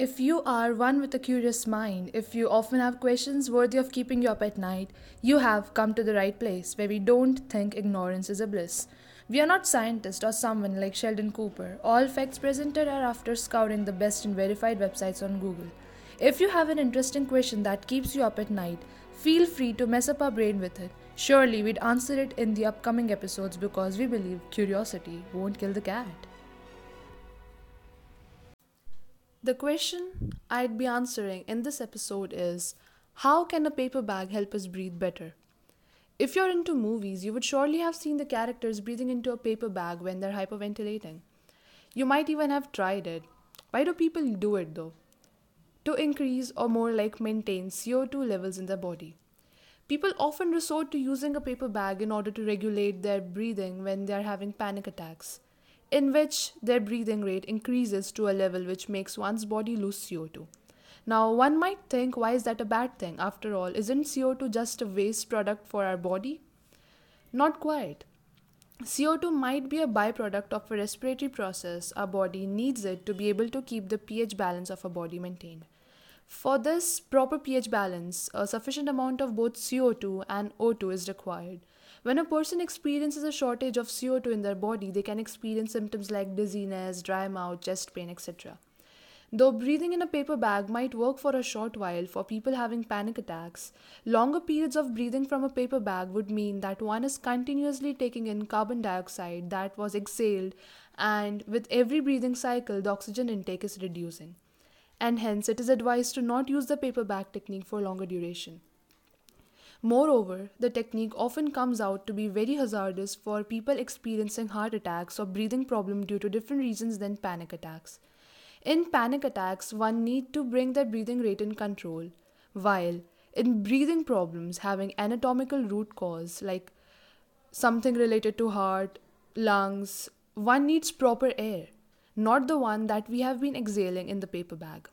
If you are one with a curious mind, if you often have questions worthy of keeping you up at night, you have come to the right place where we don't think ignorance is a bliss. We are not scientists or someone like Sheldon Cooper. All facts presented are after scouring the best and verified websites on Google. If you have an interesting question that keeps you up at night, feel free to mess up our brain with it. Surely we'd answer it in the upcoming episodes because we believe curiosity won't kill the cat. The question I'd be answering in this episode is How can a paper bag help us breathe better? If you're into movies, you would surely have seen the characters breathing into a paper bag when they're hyperventilating. You might even have tried it. Why do people do it though? To increase or more like maintain CO2 levels in their body. People often resort to using a paper bag in order to regulate their breathing when they are having panic attacks in which their breathing rate increases to a level which makes one's body lose CO2. Now, one might think, why is that a bad thing? After all, isn't CO2 just a waste product for our body? Not quite. CO2 might be a byproduct of a respiratory process. Our body needs it to be able to keep the pH balance of our body maintained. For this proper pH balance, a sufficient amount of both CO2 and O2 is required. When a person experiences a shortage of CO2 in their body, they can experience symptoms like dizziness, dry mouth, chest pain, etc. Though breathing in a paper bag might work for a short while for people having panic attacks, longer periods of breathing from a paper bag would mean that one is continuously taking in carbon dioxide that was exhaled, and with every breathing cycle, the oxygen intake is reducing. And hence, it is advised to not use the paper bag technique for longer duration. Moreover, the technique often comes out to be very hazardous for people experiencing heart attacks or breathing problem due to different reasons than panic attacks. In panic attacks, one need to bring their breathing rate in control, while in breathing problems having anatomical root cause like something related to heart, lungs, one needs proper air, not the one that we have been exhaling in the paper bag.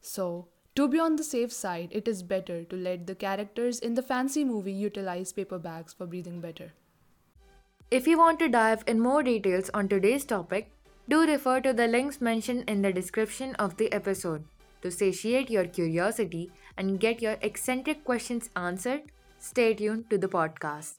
So, to be on the safe side, it is better to let the characters in the fancy movie utilize paper bags for breathing better. If you want to dive in more details on today's topic, do refer to the links mentioned in the description of the episode. To satiate your curiosity and get your eccentric questions answered, stay tuned to the podcast.